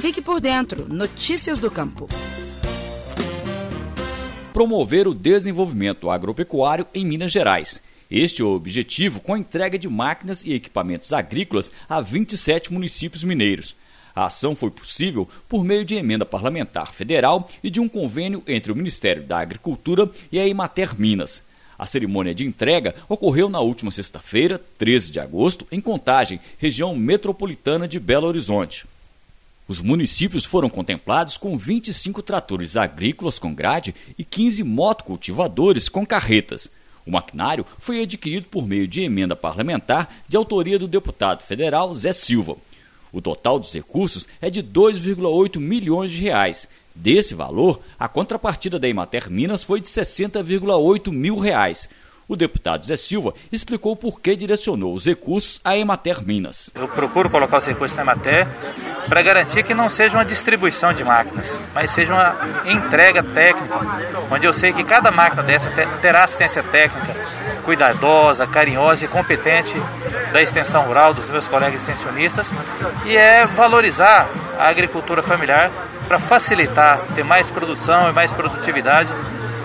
Fique por dentro. Notícias do Campo. Promover o desenvolvimento agropecuário em Minas Gerais. Este é o objetivo com a entrega de máquinas e equipamentos agrícolas a 27 municípios mineiros. A ação foi possível por meio de emenda parlamentar federal e de um convênio entre o Ministério da Agricultura e a Imater Minas. A cerimônia de entrega ocorreu na última sexta-feira, 13 de agosto, em Contagem, região metropolitana de Belo Horizonte. Os municípios foram contemplados com 25 tratores agrícolas com grade e 15 motocultivadores com carretas. O maquinário foi adquirido por meio de emenda parlamentar de autoria do deputado federal Zé Silva. O total dos recursos é de 2,8 milhões de reais, Desse valor, a contrapartida da Emater Minas foi de 60,8 mil reais. O deputado Zé Silva explicou por que direcionou os recursos à Emater Minas. Eu procuro colocar os recursos na Emater para garantir que não seja uma distribuição de máquinas, mas seja uma entrega técnica, onde eu sei que cada máquina dessa terá assistência técnica cuidadosa, carinhosa e competente da extensão rural, dos meus colegas extensionistas, e é valorizar a agricultura familiar para facilitar, ter mais produção e mais produtividade.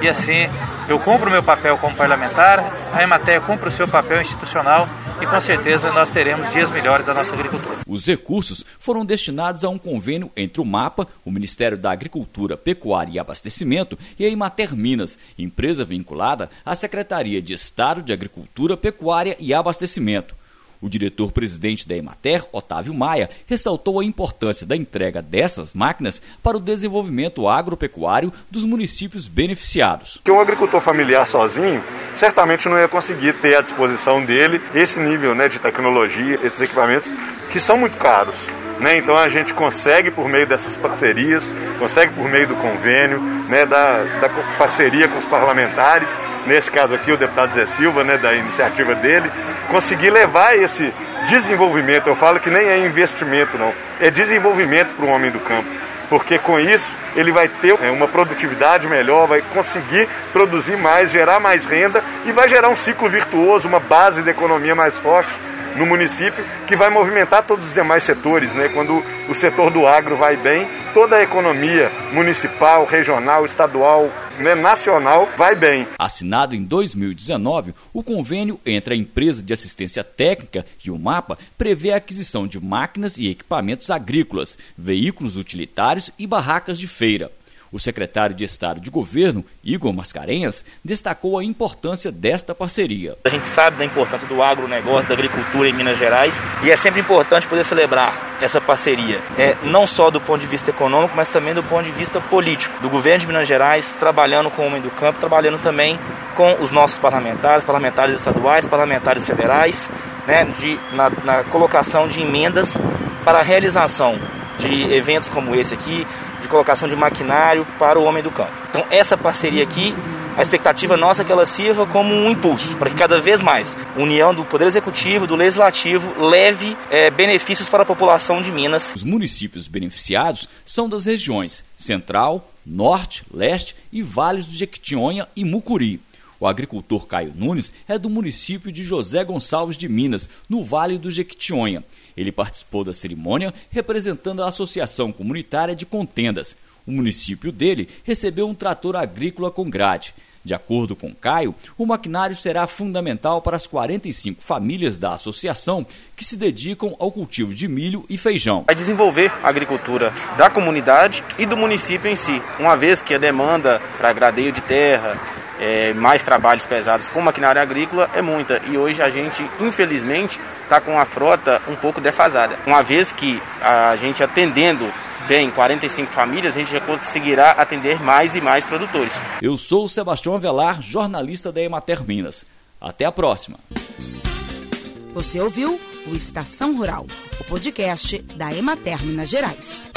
E assim eu cumpro o meu papel como parlamentar, a Emater cumpre o seu papel institucional e com certeza nós teremos dias melhores da nossa agricultura. Os recursos foram destinados a um convênio entre o MAPA, o Ministério da Agricultura, Pecuária e Abastecimento, e a Emater Minas, empresa vinculada à Secretaria de Estado de Agricultura, Pecuária e Abastecimento. O diretor-presidente da Emater, Otávio Maia, ressaltou a importância da entrega dessas máquinas para o desenvolvimento agropecuário dos municípios beneficiados. Que um agricultor familiar sozinho certamente não ia conseguir ter à disposição dele esse nível né, de tecnologia, esses equipamentos que são muito caros. Né? Então a gente consegue por meio dessas parcerias, consegue por meio do convênio, né, da, da parceria com os parlamentares, nesse caso aqui o deputado Zé Silva, né, da iniciativa dele, conseguir levar esse desenvolvimento, eu falo que nem é investimento não, é desenvolvimento para o homem do campo, porque com isso ele vai ter é, uma produtividade melhor, vai conseguir produzir mais, gerar mais renda e vai gerar um ciclo virtuoso, uma base da economia mais forte no município que vai movimentar todos os demais setores, né? Quando o setor do agro vai bem, toda a economia municipal, regional, estadual, né, nacional vai bem. Assinado em 2019, o convênio entre a empresa de assistência técnica e o MAPA prevê a aquisição de máquinas e equipamentos agrícolas, veículos utilitários e barracas de feira. O secretário de Estado de Governo, Igor Mascarenhas, destacou a importância desta parceria. A gente sabe da importância do agronegócio, da agricultura em Minas Gerais e é sempre importante poder celebrar essa parceria, é, não só do ponto de vista econômico, mas também do ponto de vista político. Do governo de Minas Gerais trabalhando com o homem do campo, trabalhando também com os nossos parlamentares, parlamentares estaduais, parlamentares federais, né, de, na, na colocação de emendas para a realização de eventos como esse aqui, de colocação de maquinário para o homem do campo. Então essa parceria aqui, a expectativa nossa é que ela sirva como um impulso para que cada vez mais a união do Poder Executivo, do Legislativo, leve é, benefícios para a população de Minas. Os municípios beneficiados são das regiões Central, Norte, Leste e Vales do Jequitinhonha e Mucuri. O agricultor Caio Nunes é do município de José Gonçalves de Minas, no Vale do Jequitinhonha. Ele participou da cerimônia representando a Associação Comunitária de Contendas. O município dele recebeu um trator agrícola com grade. De acordo com Caio, o maquinário será fundamental para as 45 famílias da associação que se dedicam ao cultivo de milho e feijão. Vai desenvolver a agricultura da comunidade e do município em si, uma vez que a demanda para gradeio de terra, é, mais trabalhos pesados com maquinária agrícola é muita. E hoje a gente, infelizmente, está com a frota um pouco defasada. Uma vez que a gente atendendo bem 45 famílias, a gente já conseguirá atender mais e mais produtores. Eu sou o Sebastião Avelar, jornalista da Emater Minas. Até a próxima. Você ouviu o Estação Rural, o podcast da Emater Minas Gerais.